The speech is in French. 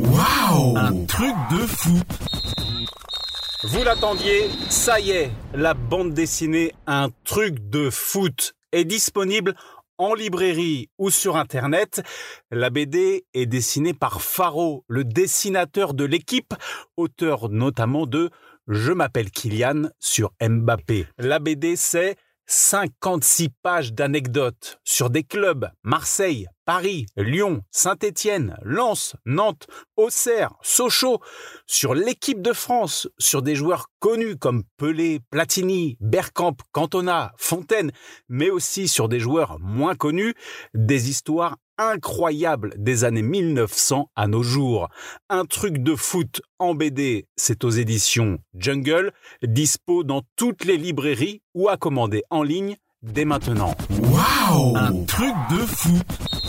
Waouh Un truc de foot Vous l'attendiez, ça y est, la bande dessinée Un truc de foot est disponible en librairie ou sur internet. La BD est dessinée par Faro, le dessinateur de l'équipe, auteur notamment de Je m'appelle Kylian sur Mbappé. La BD c'est 56 pages d'anecdotes sur des clubs Marseille, Paris, Lyon, Saint-Étienne, Lens, Nantes, Auxerre, Sochaux, sur l'équipe de France, sur des joueurs connus comme Pelé, Platini, Bergkamp, Cantona, Fontaine, mais aussi sur des joueurs moins connus, des histoires incroyables des années 1900 à nos jours. Un truc de foot en BD, c'est aux éditions Jungle, dispo dans toutes les librairies ou à commander en ligne dès maintenant. Waouh Un truc de foot